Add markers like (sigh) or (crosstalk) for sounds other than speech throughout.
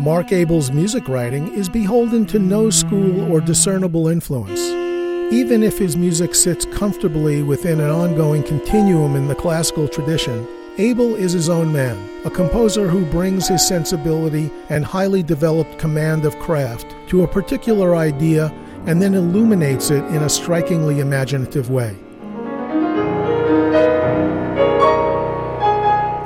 Mark Abel's music writing is beholden to no school or discernible influence. Even if his music sits comfortably within an ongoing continuum in the classical tradition, Abel is his own man, a composer who brings his sensibility and highly developed command of craft to a particular idea and then illuminates it in a strikingly imaginative way.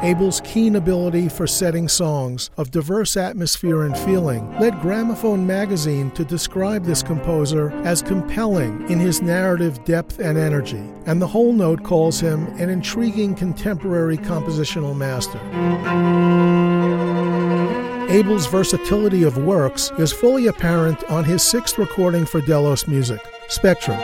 Abel's keen ability for setting songs of diverse atmosphere and feeling led Gramophone magazine to describe this composer as compelling in his narrative depth and energy, and the whole note calls him an intriguing contemporary compositional master. Abel's versatility of works is fully apparent on his sixth recording for Delos Music, Spectrum.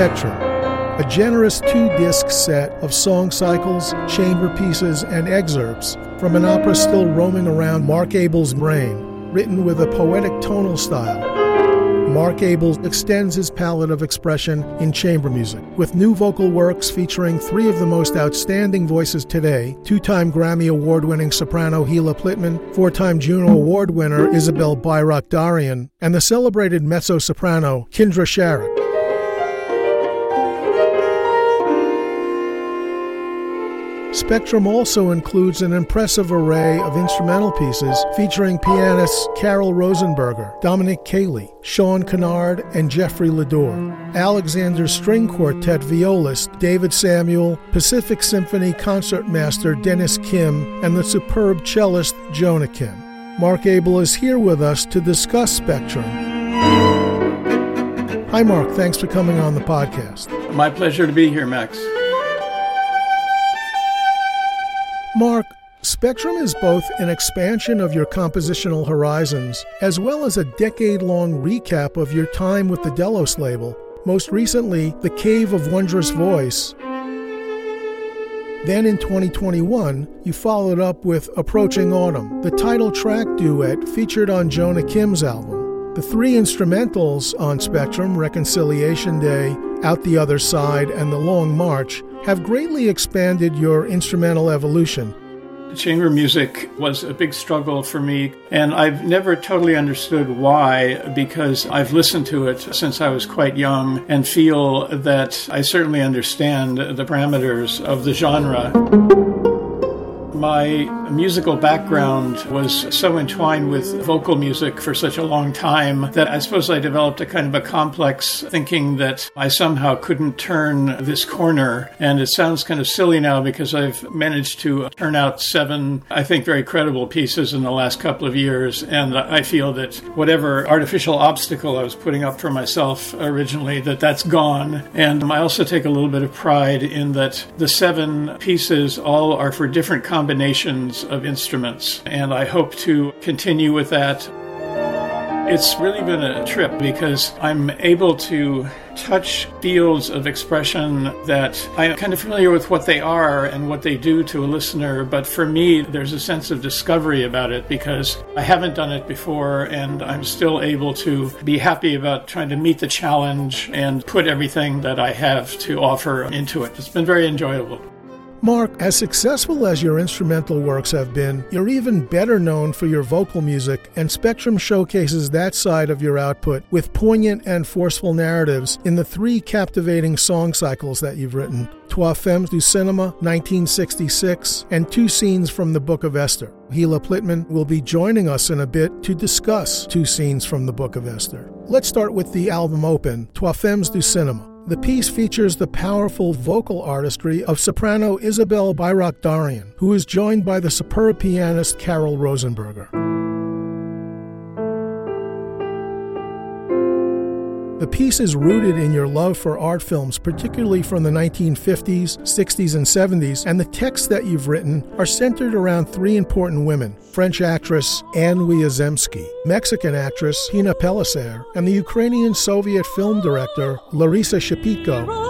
Spectrum, a generous two disc set of song cycles, chamber pieces, and excerpts from an opera still roaming around Mark Abel's brain, written with a poetic tonal style. Mark Abel extends his palette of expression in chamber music, with new vocal works featuring three of the most outstanding voices today two time Grammy Award winning soprano Hila Plitmann, four time Juno Award winner Isabel Isabelle Bayrakdarian, and the celebrated mezzo soprano Kindra Scharich. Spectrum also includes an impressive array of instrumental pieces featuring pianists Carol Rosenberger, Dominic Cheli, Sean Kennard, and Jeffrey LaDeur, Alexander String Quartet violist David Samuel, Pacific Symphony concertmaster Dennis Kim, and the superb cellist Jonah Kim. Mark Abel is here with us to discuss Spectrum. Hi, Mark. Thanks for coming on the podcast. My pleasure to be here, Max. Mark, Spectrum is both an expansion of your compositional horizons as well as a decade long recap of your time with the Delos label, most recently, The Cave of Wondrous Voice. Then in 2021, you followed up with Approaching Autumn, the title track duet featured on Jonah Kim's album. The three instrumentals on Spectrum, Reconciliation Day, Out the Other Side, and The Long March, have greatly expanded your instrumental evolution. Chamber music was a big struggle for me, and I've never totally understood why, because I've listened to it since I was quite young and feel that I certainly understand the parameters of the genre. My musical background was so entwined with vocal music for such a long time that I suppose I developed a kind of a complex thinking that I somehow couldn't turn this corner. And it sounds kind of silly now because I've managed to turn out seven, I think, very credible pieces in the last couple of years. And I feel that whatever artificial obstacle I was putting up for myself originally, that that's gone. And I also take a little bit of pride in that the seven pieces all are for different combinations combinations of instruments, and I hope to continue with that. It's really been a trip because I'm able to touch fields of expression that I'm kind of familiar with what they are and what they do to a listener, but for me, there's a sense of discovery about it because I haven't done it before and I'm still able to be happy about trying to meet the challenge and put everything that I have to offer into it. It's been very enjoyable. Mark, as successful as your instrumental works have been, you're even better known for your vocal music, and Spectrum showcases that side of your output with poignant and forceful narratives in the three captivating song cycles that you've written Trois Femmes du Cinema, 1966, and two scenes from the Book of Esther. Hila Plitmann will be joining us in a bit to discuss two scenes from the Book of Esther. Let's start with the album open, Trois Femmes du Cinema. The piece features the powerful vocal artistry of soprano Isabel Bayrakdarian, who is joined by the superb pianist Carol Rosenberger. The piece is rooted in your love for art films, particularly from the 1950s, 60s, and 70s, and the texts that you've written are centered around three important women French actress Anne Wiazemsky, Mexican actress Pina Pellicer, and the Ukrainian Soviet film director Larisa Shepitko.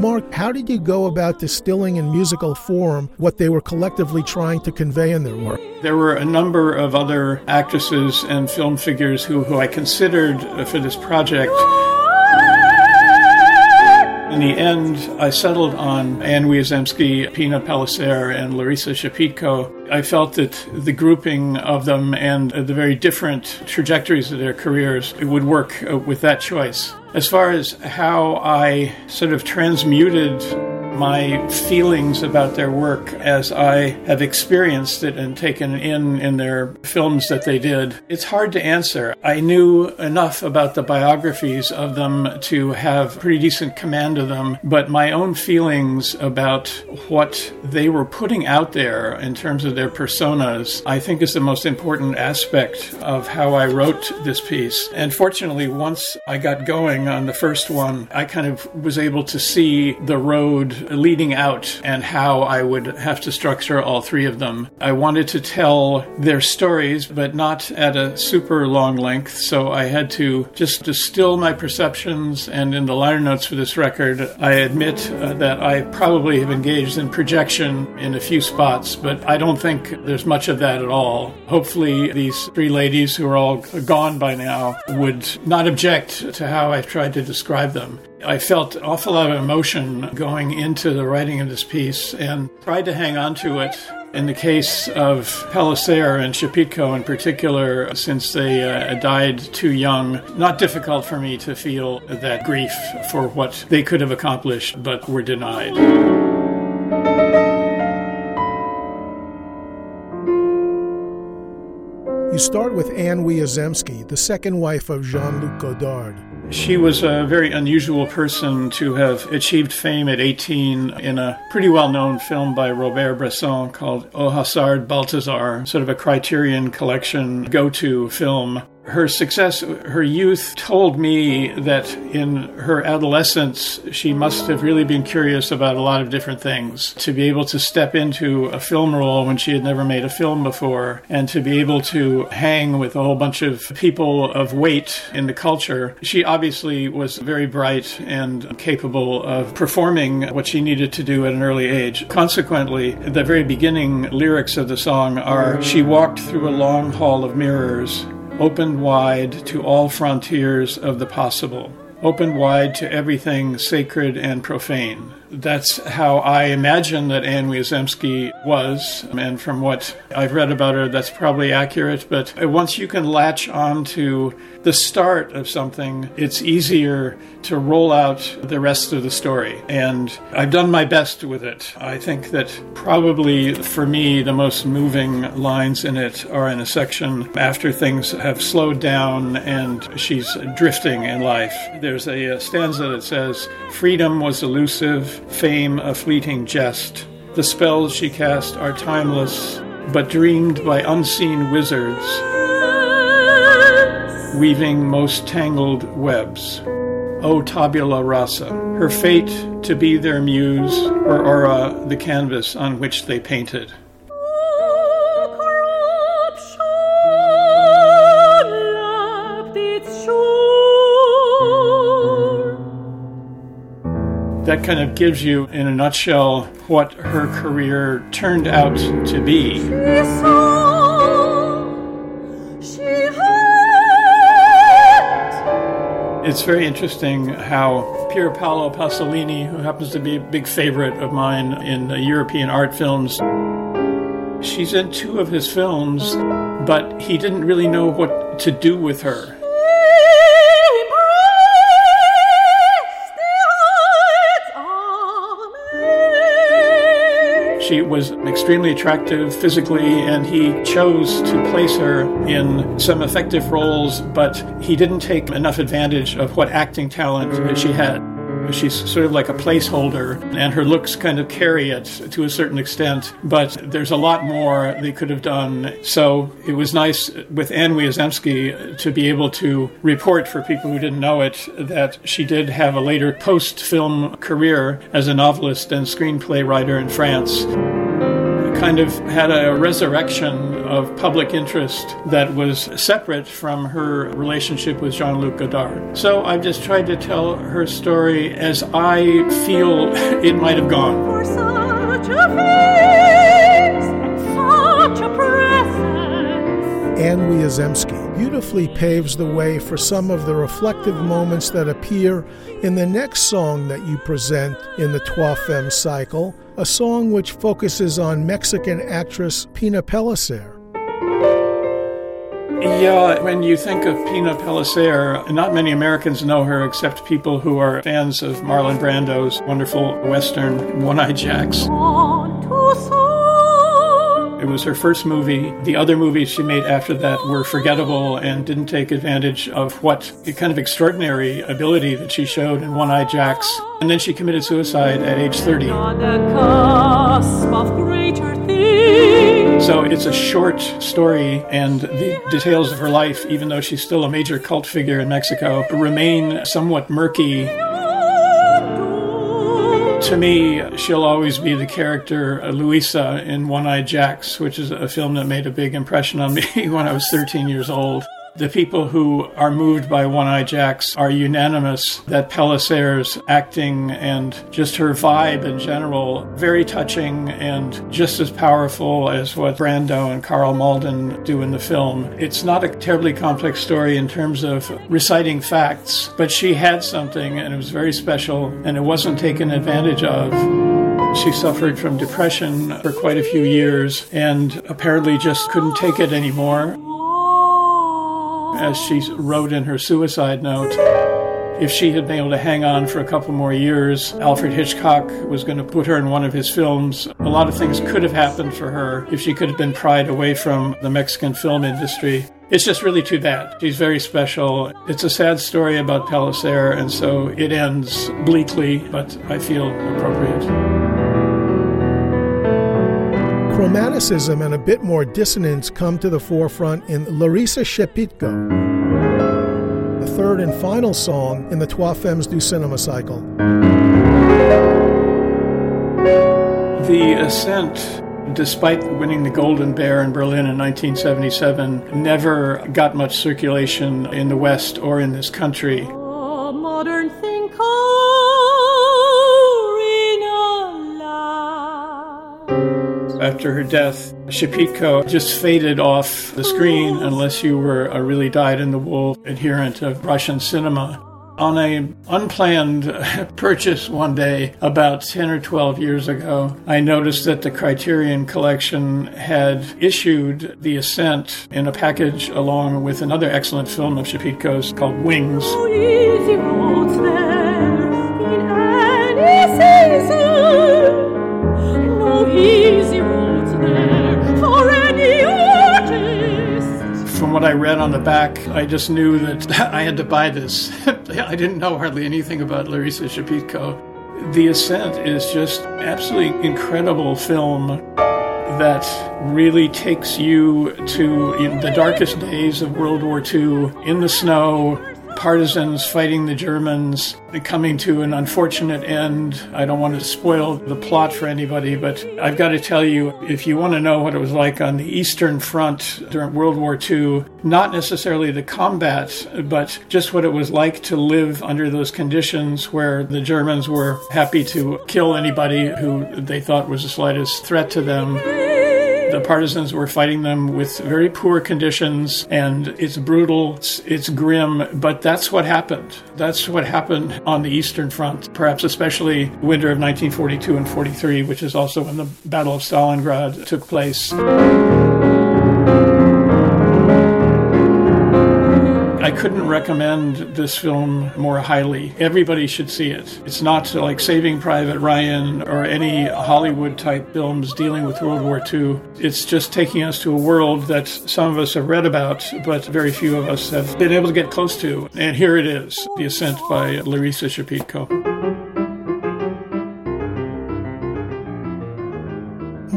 Mark, how did you go about distilling in musical form what they were collectively trying to convey in their work? There were a number of other actresses and film figures who, who I considered for this project. In the end, I settled on Anne Wiazemsky, Pina Pellicer, and Larissa Shepitko. I felt that the grouping of them and the very different trajectories of their careers would work uh, with that choice. As far as how I sort of transmuted my feelings about their work as I have experienced it and taken in in their films that they did. It's hard to answer. I knew enough about the biographies of them to have pretty decent command of them, but my own feelings about what they were putting out there in terms of their personas, I think is the most important aspect of how I wrote this piece. And fortunately, once I got going on the first one, I kind of was able to see the road leading out and how I would have to structure all three of them. I wanted to tell their stories, but not at a super long length, so I had to just distill my perceptions. And in the liner notes for this record, I admit uh, that I probably have engaged in projection in a few spots, but I don't think there's much of that at all. Hopefully, these three ladies who are all gone by now would not object to how I've tried to describe them. I felt an awful lot of emotion going into the writing of this piece and tried to hang on to it. In the case of Pellicer and Shepitko in particular, since they uh, died too young, not difficult for me to feel that grief for what they could have accomplished but were denied. Start with Anne Wiazemsky, the second wife of Jean Luc Godard. She was a very unusual person to have achieved fame at 18 in a pretty well known film by Robert Bresson called Au Hasard Balthazar, sort of a Criterion collection go to film her success, her youth told me that in her adolescence, she must have really been curious about a lot of different things. To be able to step into a film role when she had never made a film before, and to be able to hang with a whole bunch of people of weight in the culture, she obviously was very bright and capable of performing what she needed to do at an early age. Consequently, the very beginning lyrics of the song are She walked through a long hall of mirrors opened wide to all frontiers of the possible, opened wide to everything sacred and profane. That's how I imagine that Anne Wiazemsky was, and from what I've read about her, that's probably accurate. But once you can latch on to the start of something, it's easier to roll out the rest of the story. And I've done my best with it. I think that probably for me, the most moving lines in it are in a section after things have slowed down and she's drifting in life. There's a, stanza that says, Freedom was elusive, fame a fleeting jest. The spells she cast are timeless, but dreamed by unseen wizards weaving most tangled webs. O tabula rasa, her fate to be their muse, or aura the canvas on which they painted. That kind of gives you, in a nutshell, what her career turned out to be. It's very interesting how Pier Paolo Pasolini, who happens to be a big favorite of mine in European art films, she's in two of his films, but he didn't really know what to do with her. She was extremely attractive physically, and he chose to place her in some effective roles, but he didn't take enough advantage of what acting talent she had. She's sort of like a placeholder, and her looks kind of carry it to a certain extent, but there's a lot more they could have done. So it was nice with Anne Wiazemsky to be able to report for people who didn't know it that she did have a later post film career as a novelist and screenplay writer in France kind of had a resurrection of public interest that was separate from her relationship with Jean Luc Godard. So I've just tried to tell her story as I feel (laughs) it might have gone. For such a face and such a presence. Anne Wiazemsky beautifully paves the way for some of the reflective moments that appear in the next song that you present in the Trois Femmes cycle, a song which focuses on Mexican actress Pina Pellicer. Yeah, when you think of Pina Pellicer, not many Americans know her except people who are fans of Marlon Brando's wonderful Western One-Eyed Jacks. It was her first movie. The other movies she made after that were forgettable and didn't take advantage of what kind of extraordinary ability that she showed in One-Eyed Jacks. And then she committed suicide at age 30. So it's a short story, and the details of her life, even though she's still a major cult figure in Mexico, remain somewhat murky. To me, she'll always be the character uh, Luisa in One-Eyed Jacks, which is a film that made a big impression on me (laughs) when I was 13 years old. The people who are moved by One-Eyed Jacks are unanimous that Pellicer's acting and just her vibe in general, very touching and just as powerful as what Brando and Karl Malden do in the film. It's not a terribly complex story in terms of reciting facts, but she had something and it was very special and it wasn't taken advantage of. She suffered from depression for quite a few years and apparently just couldn't take it anymore as she wrote in her suicide note. If she had been able to hang on for a couple more years, Alfred Hitchcock was going to put her in one of his films. A lot of things could have happened for her if she could have been pried away from the Mexican film industry. It's just really too bad. She's very special. It's a sad story about Pellicer, and so it ends bleakly, but I feel appropriate chromaticism and a bit more dissonance come to the forefront in Larissa Shepitko, the third and final song in the Trois Femmes du Cinema cycle. The Ascent, despite winning the Golden Bear in Berlin in 1977, never got much circulation in the West or in this country. A modern thing Corina After her death, Shepitko just faded off the screen unless you were a really dyed-in-the-wool adherent of Russian cinema. On an unplanned (laughs) purchase one day about 10 or 12 years ago, I noticed that the Criterion Collection had issued The Ascent in a package along with another excellent film of Shepitko's called Wings. I read on the back, I just knew that (laughs) I had to buy this. (laughs) I didn't know hardly anything about Larissa Shepitko. The Ascent is just absolutely incredible film that really takes you to the darkest days of World War II in the snow, partisans fighting the Germans, coming to an unfortunate end. I don't want to spoil the plot for anybody, but I've got to tell you if you want to know what it was like on the Eastern Front during World War II, not necessarily the combat, but just what it was like to live under those conditions where the Germans were happy to kill anybody who they thought was the slightest threat to them. The partisans were fighting them with very poor conditions, and it's brutal, it's, it's grim, but that's what happened. That's what happened on the Eastern Front, perhaps especially winter of 1942 and 43, which is also when the Battle of Stalingrad took place. I couldn't recommend this film more highly. Everybody should see it. It's not like Saving Private Ryan or any Hollywood type films dealing with World War II. It's just taking us to a world that some of us have read about, but very few of us have been able to get close to. And here it is The Ascent by Larissa Shepitko.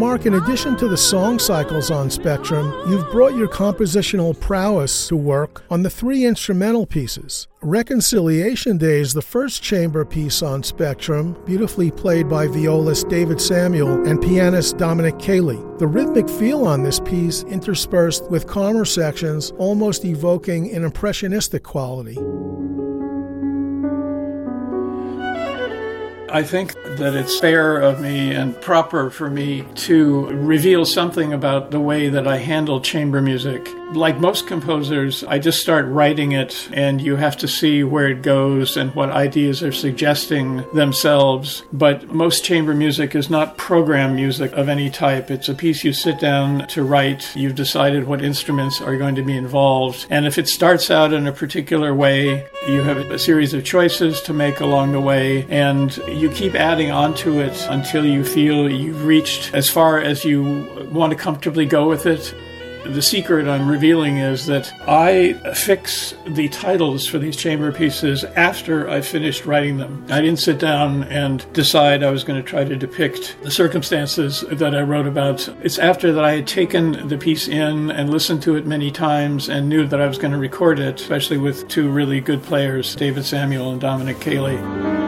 Mark, in addition to the song cycles on Spectrum, you've brought your compositional prowess to work on the three instrumental pieces. Reconciliation Day is the first chamber piece on Spectrum, beautifully played by violist David Samuel and pianist Dominic Cheli. The rhythmic feel on this piece interspersed with calmer sections, almost evoking an impressionistic quality. I think that it's fair of me and proper for me to reveal something about the way that I handle chamber music. Like most composers, I just start writing it and you have to see where it goes and what ideas are suggesting themselves. But most chamber music is not program music of any type. It's a piece you sit down to write. You've decided what instruments are going to be involved. And if it starts out in a particular way, you have a series of choices to make along the way and you keep adding on to it until you feel you've reached as far as you want to comfortably go with it. The secret I'm revealing is that I fix the titles for these chamber pieces after I finished writing them. I didn't sit down and decide I was going to try to depict the circumstances that I wrote about. It's after that I had taken the piece in and listened to it many times and knew that I was going to record it, especially with two really good players, David Samuel and Dominic Cheli.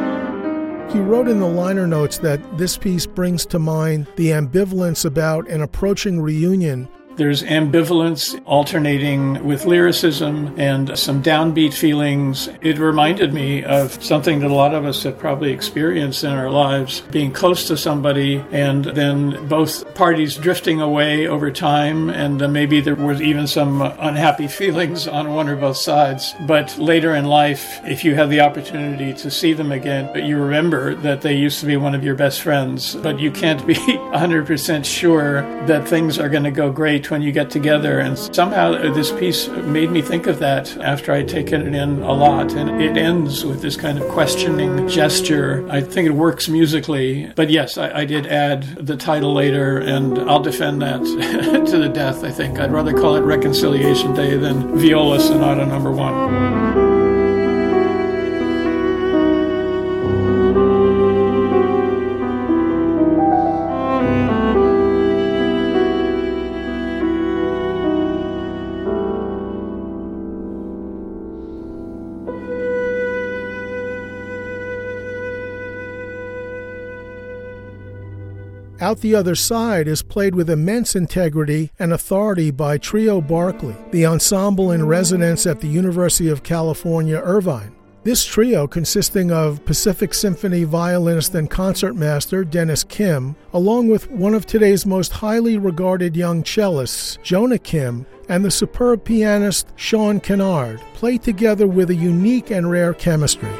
He wrote in the liner notes that this piece brings to mind the ambivalence about an approaching reunion there's ambivalence alternating with lyricism and some downbeat feelings. It reminded me of something that a lot of us have probably experienced in our lives being close to somebody and then both parties drifting away over time. And uh, maybe there was even some unhappy feelings (laughs) on one or both sides. But later in life, if you have the opportunity to see them again, you remember that they used to be one of your best friends, but you can't be (laughs) 100% sure that things are going to go great when you get together. And somehow this piece made me think of that after I'd taken it in a lot. And it ends with this kind of questioning gesture. I think it works musically. But yes, I, I did add the title later, and I'll defend that (laughs) to the death, I think. I'd rather call it Reconciliation Day than Viola Sonata number one. Out the Other Side is played with immense integrity and authority by Trio Barclay, the ensemble in residence at the University of California, Irvine. This trio, consisting of Pacific Symphony violinist and concertmaster Dennis Kim, along with one of today's most highly regarded young cellists, Jonah Kim, and the superb pianist Sean Kennard, play together with a unique and rare chemistry.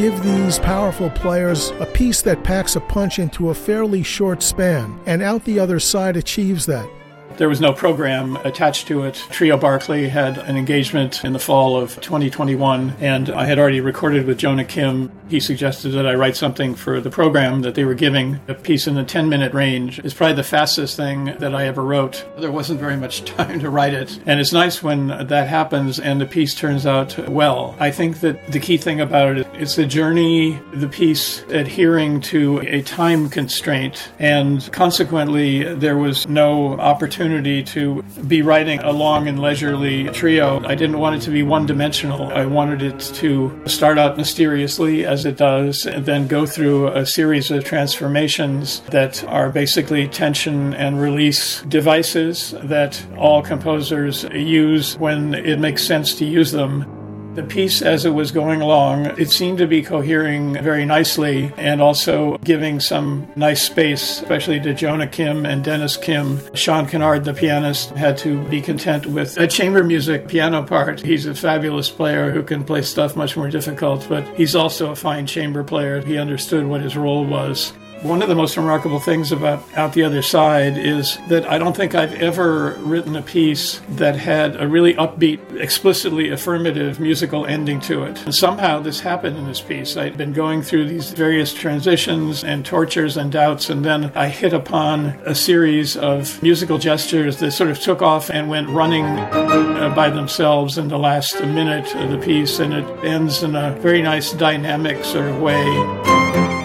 Give these powerful players a piece that packs a punch into a fairly short span, and Out the Other Side achieves that. There was no program attached to it. Trio Barclay had an engagement in the fall of 2021, and I had already recorded with Jonah Kim. He suggested that I write something for the program that they were giving. A piece in the 10 minute range is probably the fastest thing that I ever wrote. There wasn't very much (laughs) time to write it, and it's nice when that happens and the piece turns out well. I think that the key thing about it is the journey, the piece adhering to a time constraint, and consequently, there was no opportunity opportunity to be writing a long and leisurely trio. I didn't want it to be one dimensional. I wanted it to start out mysteriously as it does, and then go through a series of transformations that are basically tension and release devices that all composers use when it makes sense to use them. The piece, as it was going along, it seemed to be cohering very nicely and also giving some nice space, especially to Jonah Kim and Dennis Kim. Sean Kennard, the pianist, had to be content with a chamber music piano part. He's a fabulous player who can play stuff much more difficult, but he's also a fine chamber player. He understood what his role was. One of the most remarkable things about Out the Other Side is that I don't think I've ever written a piece that had a really upbeat, explicitly affirmative musical ending to it. And somehow this happened in this piece. I'd been going through these various transitions and tortures and doubts, and then I hit upon a series of musical gestures that sort of took off and went running uh, by themselves in the last minute of the piece, and it ends in a very nice dynamic sort of way.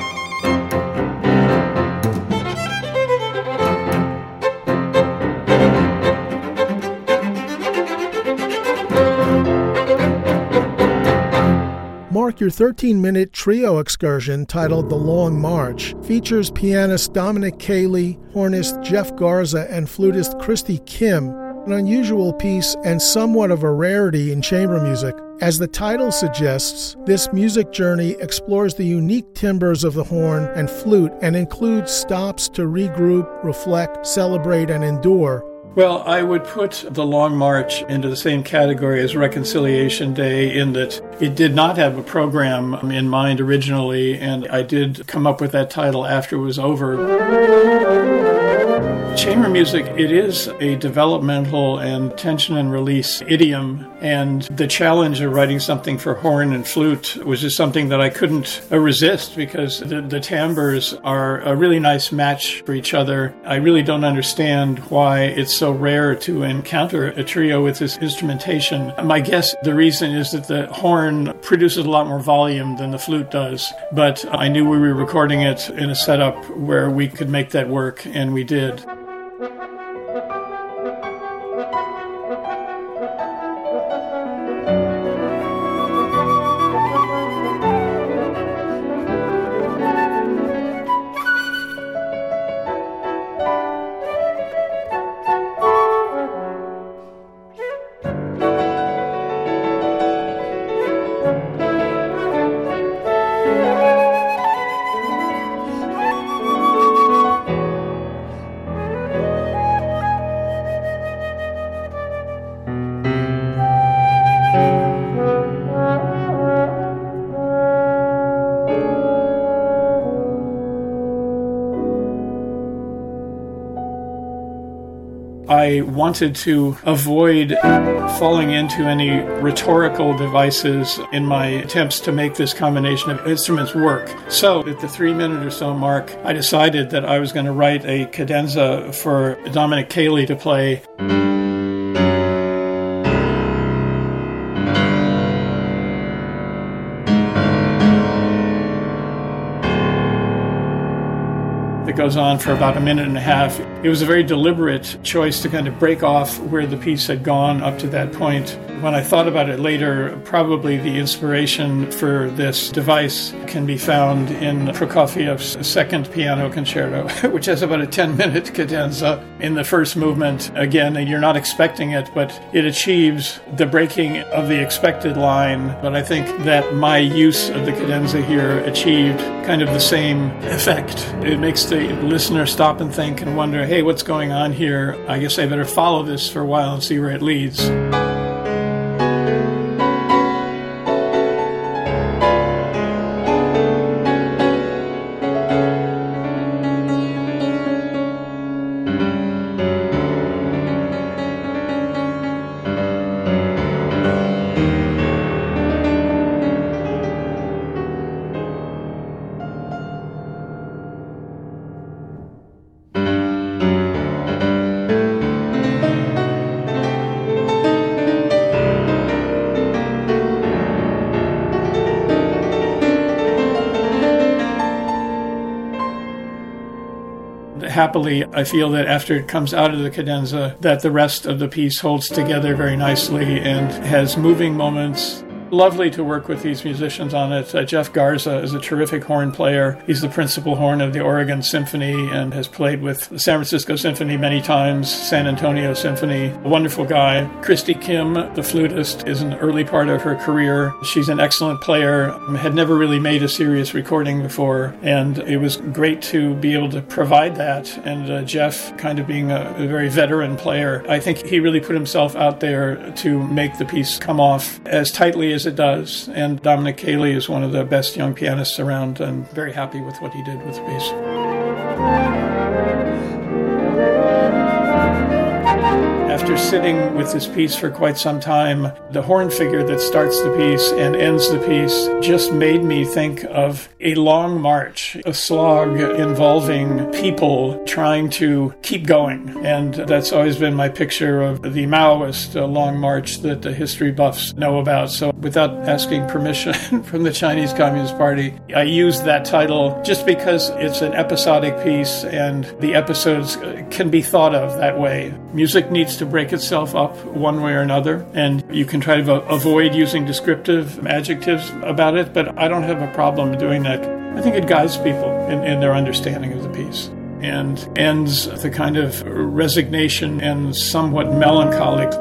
Your 13 minute trio excursion titled The Long March features pianist Dominic Cheli, hornist Jeff Garza, and flutist Christy Kim, an unusual piece and somewhat of a rarity in chamber music. As the title suggests, this music journey explores the unique timbres of the horn and flute and includes stops to regroup, reflect, celebrate, and endure well, I would put the Long March into the same category as Reconciliation Day in that it did not have a program in mind originally, and I did come up with that title after it was over. Chamber music, it is a developmental and tension and release idiom, and the challenge of writing something for horn and flute was just something that I couldn't uh, resist because the, the timbres are a really nice match for each other. I really don't understand why it's so rare to encounter a trio with this instrumentation. My guess, the reason is that the horn produces a lot more volume than the flute does, but I knew we were recording it in a setup where we could make that work, and we did. Wanted to avoid falling into any rhetorical devices in my attempts to make this combination of instruments work. So, at the three minute or so mark, I decided that I was going to write a cadenza for Dominic Cheli to play. that goes on for about a minute and a half. It was a very deliberate choice to kind of break off where the piece had gone up to that point. When I thought about it later, probably the inspiration for this device can be found in Prokofiev's second piano concerto, (laughs) which has about a 10 minute cadenza in the first movement. Again, and you're not expecting it, but it achieves the breaking of the expected line. But I think that my use of the cadenza here achieved kind of the same effect. It makes the listener stop and think and wonder, hey, what's going on here? I guess I better follow this for a while and see where it leads. Happily, I feel that after it comes out of the cadenza, that the rest of the piece holds together very nicely and has moving moments lovely to work with these musicians on it. Uh, Jeff Garza is a terrific horn player. He's the principal horn of the Oregon Symphony and has played with the San Francisco Symphony many times, San Antonio Symphony. A wonderful guy. Christy Kim, the flutist, is an early part of her career. She's an excellent player, had never really made a serious recording before, and it was great to be able to provide that. And uh, Jeff, kind of being a, a very veteran player, I think he really put himself out there to make the piece come off as tightly as it does. And Dominic Cheli is one of the best young pianists around, and very happy with what he did with the piece. After sitting with this piece for quite some time, the horn figure that starts the piece and ends the piece just made me think of a long march, a slog involving people trying to keep going. And that's always been my picture of the Maoist long march that the history buffs know about. So without asking permission (laughs) from the Chinese Communist Party, I used that title just because it's an episodic piece and the episodes can be thought of that way. Music needs to break itself up one way or another, and you can try to avoid using descriptive adjectives about it, but I don't have a problem doing that. I think it guides people in, in their understanding of the piece and ends the kind of resignation and somewhat melancholic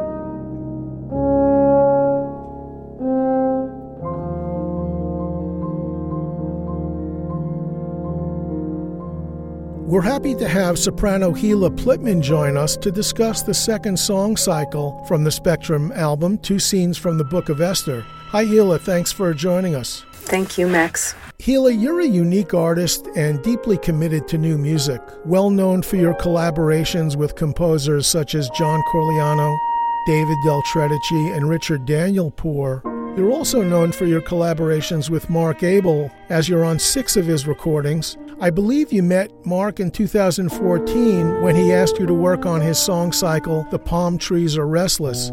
We're happy to have soprano Hila Plitmann join us to discuss the second song cycle from the Spectrum album, Two Scenes from the Book of Esther. Hi, Hila. Thanks for joining us. Thank you, Max. Hila, you're a unique artist and deeply committed to new music, well known for your collaborations with composers such as John Corigliano, David Del Tredici, and Richard Danielpour. You're also known for your collaborations with Mark Abel, as you're on six of his recordings. I believe you met Mark in 2014 when he asked you to work on his song cycle, The Palm Trees Are Restless.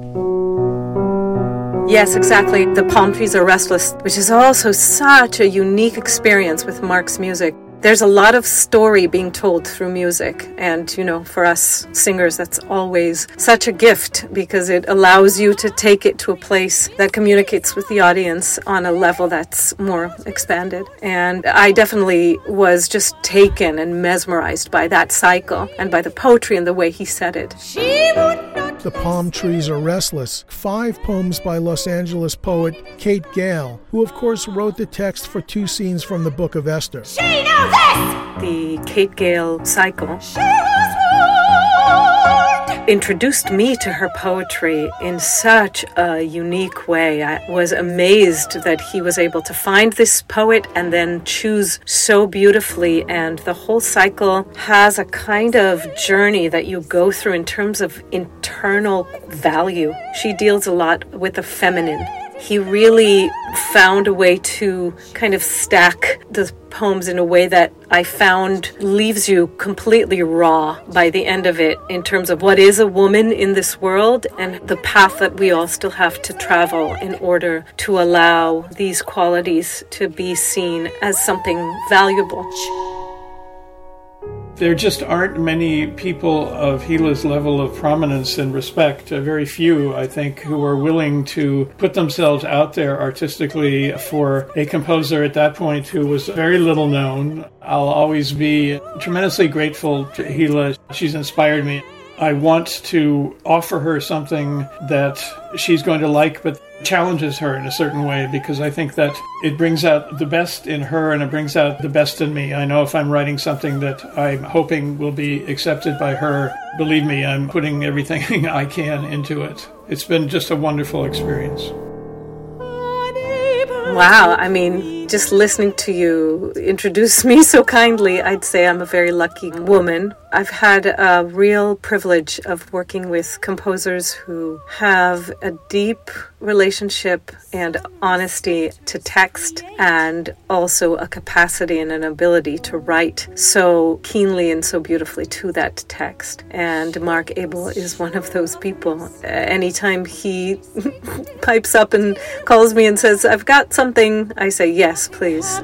Yes, exactly. The Palm Trees Are Restless, which is also such a unique experience with Mark's music there's a lot of story being told through music. And, you know, for us singers, that's always such a gift because it allows you to take it to a place that communicates with the audience on a level that's more expanded. And I definitely was just taken and mesmerized by that cycle and by the poetry and the way he said it. The Palm Trees Are Restless, five poems by Los Angeles poet Kate Gale, who of course wrote the text for two scenes from the Book of Esther. She knows this! The Kate Gale cycle introduced me to her poetry in such a unique way. I was amazed that he was able to find this poet and then choose so beautifully. And the whole cycle has a kind of journey that you go through in terms of internal value. She deals a lot with the feminine he really found a way to kind of stack the poems in a way that I found leaves you completely raw by the end of it in terms of what is a woman in this world and the path that we all still have to travel in order to allow these qualities to be seen as something valuable there just aren't many people of Hila's level of prominence and respect, uh, very few, I think, who are willing to put themselves out there artistically for a composer at that point who was very little known. I'll always be tremendously grateful to Hila. She's inspired me. I want to offer her something that she's going to like, but challenges her in a certain way because I think that it brings out the best in her and it brings out the best in me. I know if I'm writing something that I'm hoping will be accepted by her, believe me, I'm putting everything (laughs) I can into it. It's been just a wonderful experience. Wow, I mean, just listening to you introduce (laughs) me so kindly, I'd say I'm a very lucky woman. I've had a real privilege of working with composers who have a deep relationship and honesty to text and also a capacity and an ability to write so keenly and so beautifully to that text. And Mark Abel is one of those people. Anytime he (laughs) pipes up and calls me and says, I've got something, I say, Yes, please.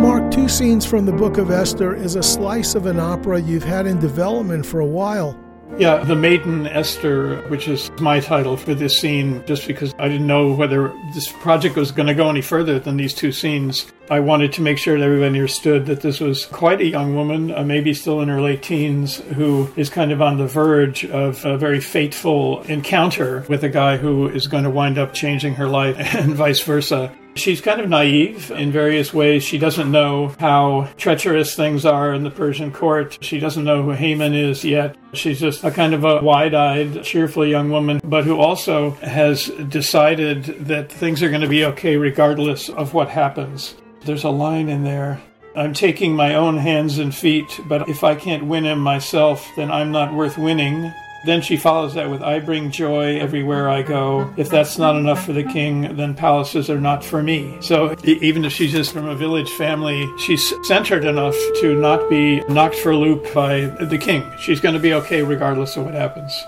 Mark, two scenes from the Book of Esther is a slice of an opera you've had in development for a while. Yeah, The Maiden Esther, which is my title for this scene, just because I didn't know whether this project was going to go any further than these two scenes. I wanted to make sure that everybody understood that this was quite a young woman, uh, maybe still in her late teens, who is kind of on the verge of a very fateful encounter with a guy who is going to wind up changing her life (laughs) and vice versa. She's kind of naive in various ways. She doesn't know how treacherous things are in the Persian court. She doesn't know who Haman is yet. She's just a kind of a wide eyed, cheerful young woman, but who also has decided that things are going to be okay regardless of what happens. There's a line in there I'm taking my own hands and feet, but if I can't win him myself, then I'm not worth winning. Then she follows that with, I bring joy everywhere I go. If that's not enough for the king, then palaces are not for me. So even if she's just from a village family, she's centered enough to not be knocked for a loop by the king. She's going to be okay regardless of what happens.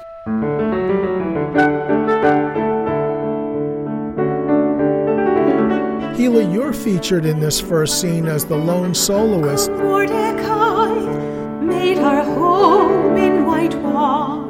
Hila, you're featured in this first scene as the lone soloist. Mordecai made our home in whitewashed walls.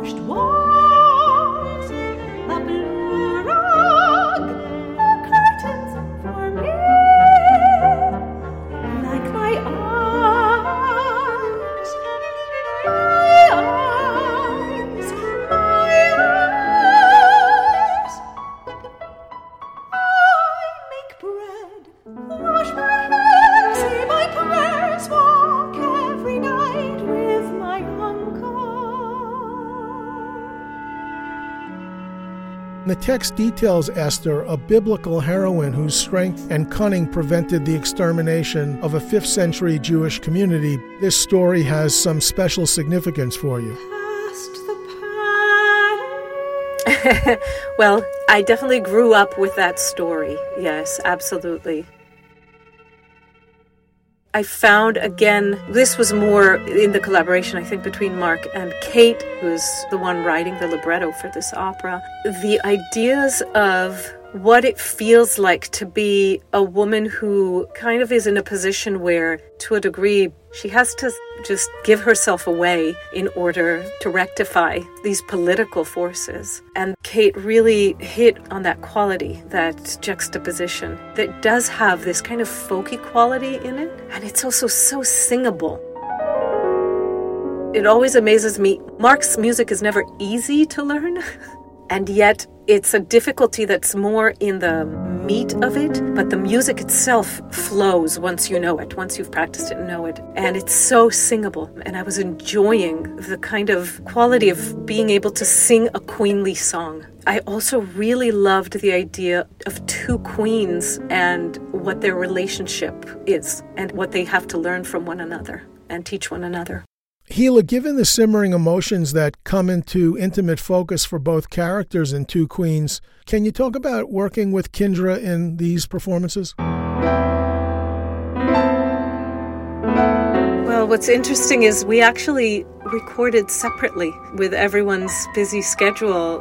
Text details Esther, a biblical heroine whose strength and cunning prevented the extermination of a 5th century Jewish community. This story has some special significance for you. (laughs) Well, I definitely grew up with that story. Yes, absolutely. I found again, this was more in the collaboration, I think, between Mark and Kate, who's the one writing the libretto for this opera. The ideas of what it feels like to be a woman who kind of is in a position where, to a degree, she has to just give herself away in order to rectify these political forces. And Kate really hit on that quality, that juxtaposition that does have this kind of folky quality in it. And it's also so singable. It always amazes me. Mark's music is never easy to learn. (laughs) And yet, it's a difficulty that's more in the meat of it, but the music itself flows once you know it, once you've practiced it and know it. And it's so singable. And I was enjoying the kind of quality of being able to sing a queenly song. I also really loved the idea of two queens and what their relationship is and what they have to learn from one another and teach one another. Hila, given the simmering emotions that come into intimate focus for both characters in Two Queens, can you talk about working with Kindra in these performances? Well, what's interesting is we actually recorded separately with everyone's busy schedule.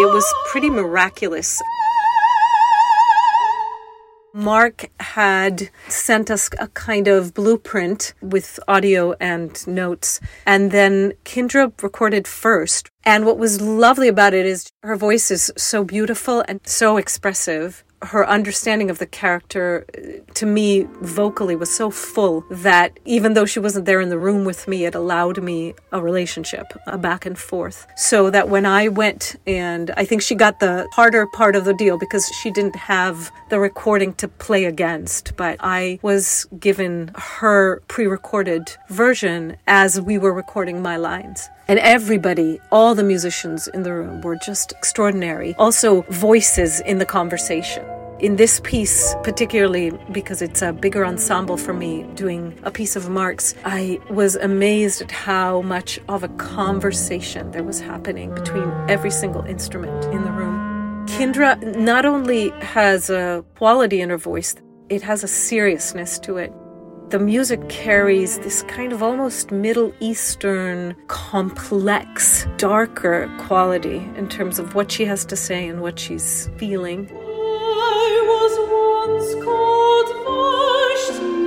It was pretty miraculous. Mark had sent us a kind of blueprint with audio and notes, and then Kindra recorded first. And what was lovely about it is her voice is so beautiful and so expressive. Her understanding of the character, uh, to me, vocally was so full that even though she wasn't there in the room with me, it allowed me a relationship, a back and forth. So that when I went, and I think she got the harder part of the deal because she didn't have the recording to play against, but I was given her pre recorded version as we were recording my lines. And everybody, all the musicians in the room were just extraordinary. Also, voices in the conversation. In this piece, particularly because it's a bigger ensemble for me, doing a piece of Mark's, I was amazed at how much of a conversation there was happening between every single instrument in the room. Kindra not only has a quality in her voice, it has a seriousness to it. The music carries this kind of almost Middle Eastern, complex, darker quality in terms of what she has to say and what she's feeling. I was once called Vashti.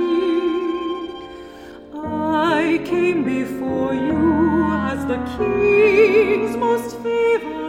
I came before you as the king's most favored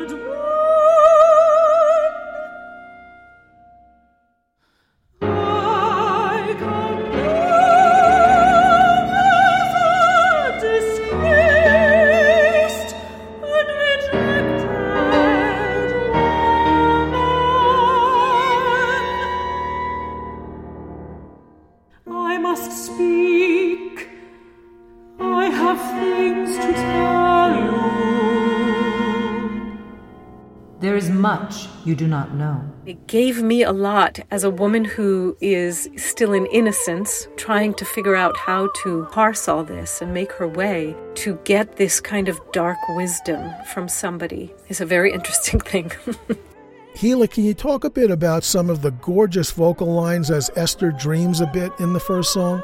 much you do not know. It gave me a lot as a woman who is still in innocence, trying to figure out how to parse all this and make her way to get this kind of dark wisdom from somebody is a very (laughs) interesting thing. (laughs) Hila, can you talk a bit about some of the gorgeous vocal lines as Esther dreams a bit in the first song?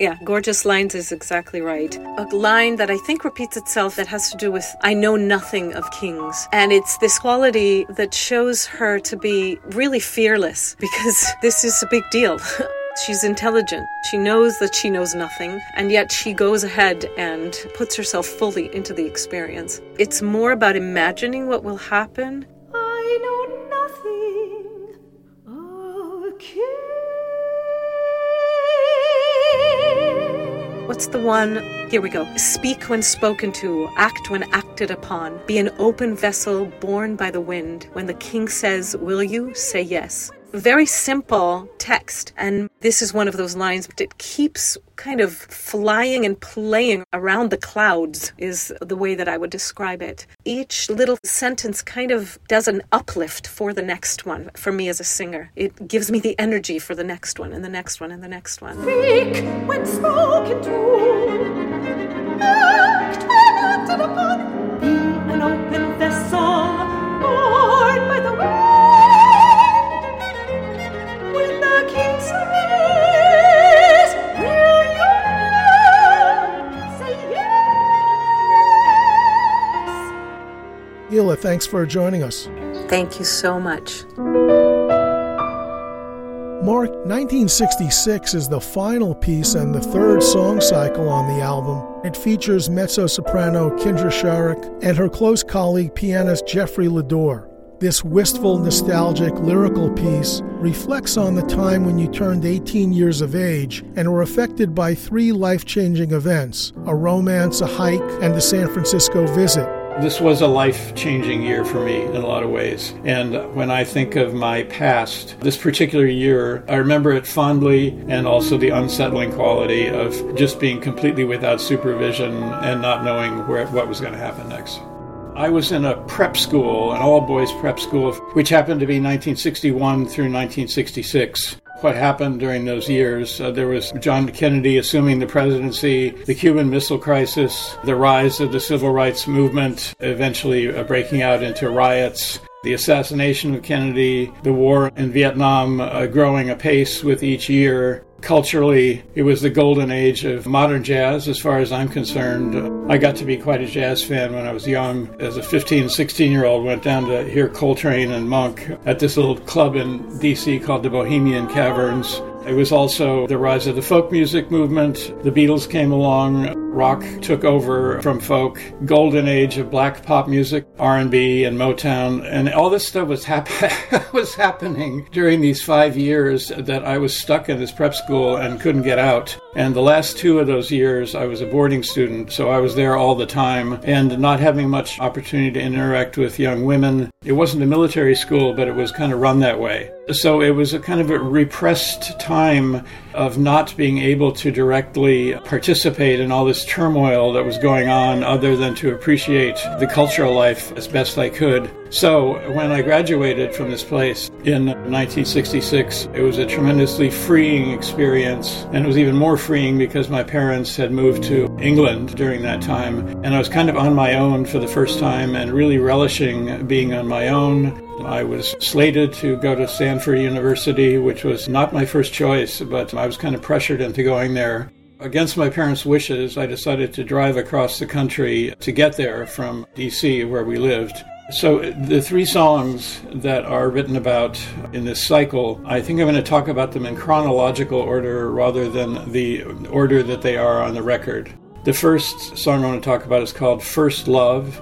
Yeah, gorgeous lines is exactly right. A line that I think repeats itself that has to do with I know nothing of kings. And it's this quality that shows her to be really fearless (laughs) because this is a big deal. (laughs) She's intelligent. She knows that she knows nothing, and yet she goes ahead and puts herself fully into the experience. It's more about imagining what will happen. I know nothing of kings. What's the one? Here we go. Speak when spoken to, act when acted upon. Be an open vessel borne by the wind. When the king says, Will you? Say yes. Very simple text, and this is one of those lines that keeps kind of flying and playing around the clouds, is the way that I would describe it. Each little sentence kind of does an uplift for the next one for me as a singer. It gives me the energy for the next one, and the next one, and the next one. Speak when spoken to. Act when acted upon. Be an open vessel, borne by the wind. Hila, thanks for joining us. Thank you so much. Mark, 1966 is the final piece and the third song cycle on the album. It features mezzo soprano Kindra Scharich and her close colleague pianist Jeffrey LaDeur. This wistful, nostalgic, lyrical piece reflects on the time when you turned 18 years of age and were affected by three life changing events a romance, a hike, and the San Francisco visit. This was a life changing year for me in a lot of ways. And when I think of my past, this particular year, I remember it fondly and also the unsettling quality of just being completely without supervision and not knowing where, what was going to happen next. I was in a prep school, an all boys prep school, which happened to be 1961 through 1966 what happened during those years. Uh, there was John Kennedy assuming the presidency, the Cuban Missile Crisis, the rise of the civil rights movement, eventually uh, breaking out into riots. The assassination of Kennedy, the war in Vietnam uh, growing apace with each year, culturally, it was the golden age of modern jazz, as far as I'm concerned. I got to be quite a jazz fan when I was young. As a 15, 16 year old, went down to hear Coltrane and Monk at this little club in D.C. called the Bohemian Caverns. It was also the rise of the folk music movement. The Beatles came along. Rock took over from folk. Golden age of black pop music, R&B, and Motown, and all this stuff was hap- (laughs) was happening during these five years that I was stuck in this prep school and couldn't get out. And the last two of those years, I was a boarding student, so I was there all the time and not having much opportunity to interact with young women. It wasn't a military school, but it was kind of run that way. So it was a kind of a repressed time of not being able to directly participate in all this turmoil that was going on other than to appreciate the cultural life as best I could. So when I graduated from this place in 1966, it was a tremendously freeing experience. And it was even more freeing because my parents had moved to England during that time. And I was kind of on my own for the first time and really relishing being on my own. I was slated to go to Stanford University, which was not my first choice, but I was kind of pressured into going there. Against my parents' wishes, I decided to drive across the country to get there from DC, where we lived. So, the three songs that are written about in this cycle, I think I'm going to talk about them in chronological order rather than the order that they are on the record. The first song I want to talk about is called First Love.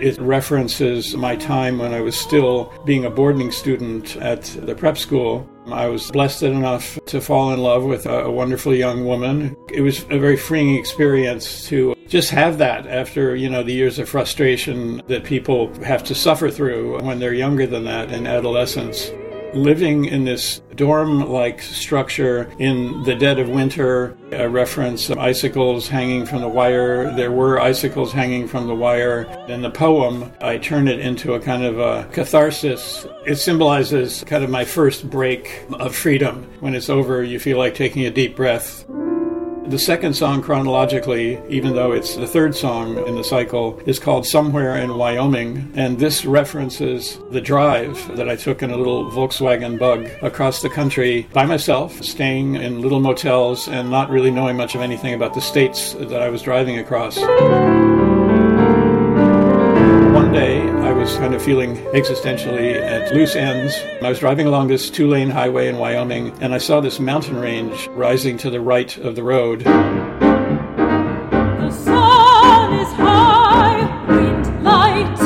It references my time when I was still being a boarding student at the prep school. I was blessed enough to fall in love with a, wonderful young woman. It was a very freeing experience to just have that after, you know, the years of frustration that people have to suffer through when they're younger than that in adolescence. Living in this dorm like structure in the dead of winter. I reference icicles hanging from the wire. There were icicles hanging from the wire. In the poem, I turn it into a kind of a catharsis. It symbolizes kind of my first break of freedom. When it's over, you feel like taking a deep breath. The second song, chronologically, even though it's the third song in the cycle, is called Somewhere in Wyoming. And this references the drive that I took in a little Volkswagen bug across the country by myself, staying in little motels and not really knowing much of anything about the states that I was driving across. Was kind of feeling existentially at loose ends. I was driving along this two lane highway in Wyoming, and I saw this mountain range rising to the right of the road. The sun is high, wind light.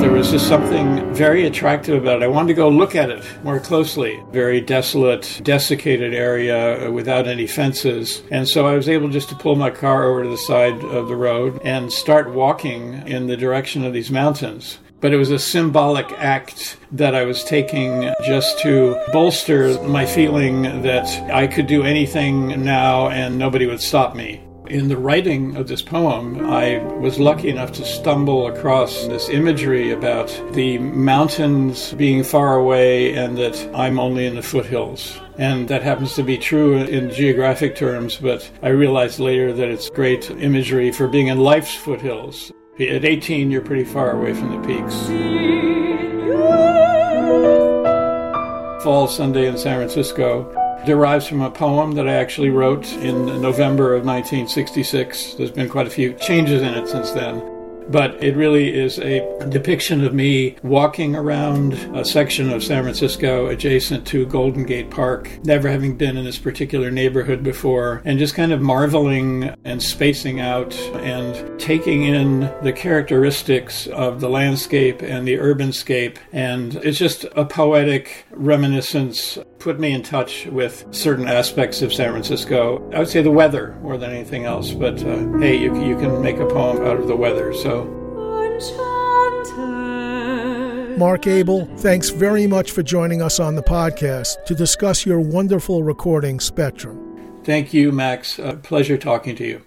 There was just something very attractive about it. I wanted to go look at it more closely. Very desolate, desiccated area uh, without any fences. And so I was able just to pull my car over to the side of the road and start walking in the direction of these mountains. But it was a symbolic act that I was taking just to bolster my feeling that I could do anything now and nobody would stop me. In the writing of this poem, I was lucky enough to stumble across this imagery about the mountains being far away and that I'm only in the foothills. And that happens to be true in geographic terms, but I realized later that it's great imagery for being in life's foothills. At 18, you're pretty far away from the peaks. Fall Sunday in San Francisco derives from a poem that I actually wrote in November of 1966. There's been quite a few changes in it since then. But it really is a depiction of me walking around a section of San Francisco adjacent to Golden Gate Park, never having been in this particular neighborhood before, and just kind of marveling and spacing out and taking in the characteristics of the landscape and the urbanscape. And it's just a poetic reminiscence, put me in touch with certain aspects of San Francisco. I would say the weather more than anything else, but uh, hey, you, you can make a poem out of the weather. So Mark Abel, thanks very much for joining us on the podcast to discuss your wonderful recording, Spectrum. thank you, Max. Uh, pleasure talking to you.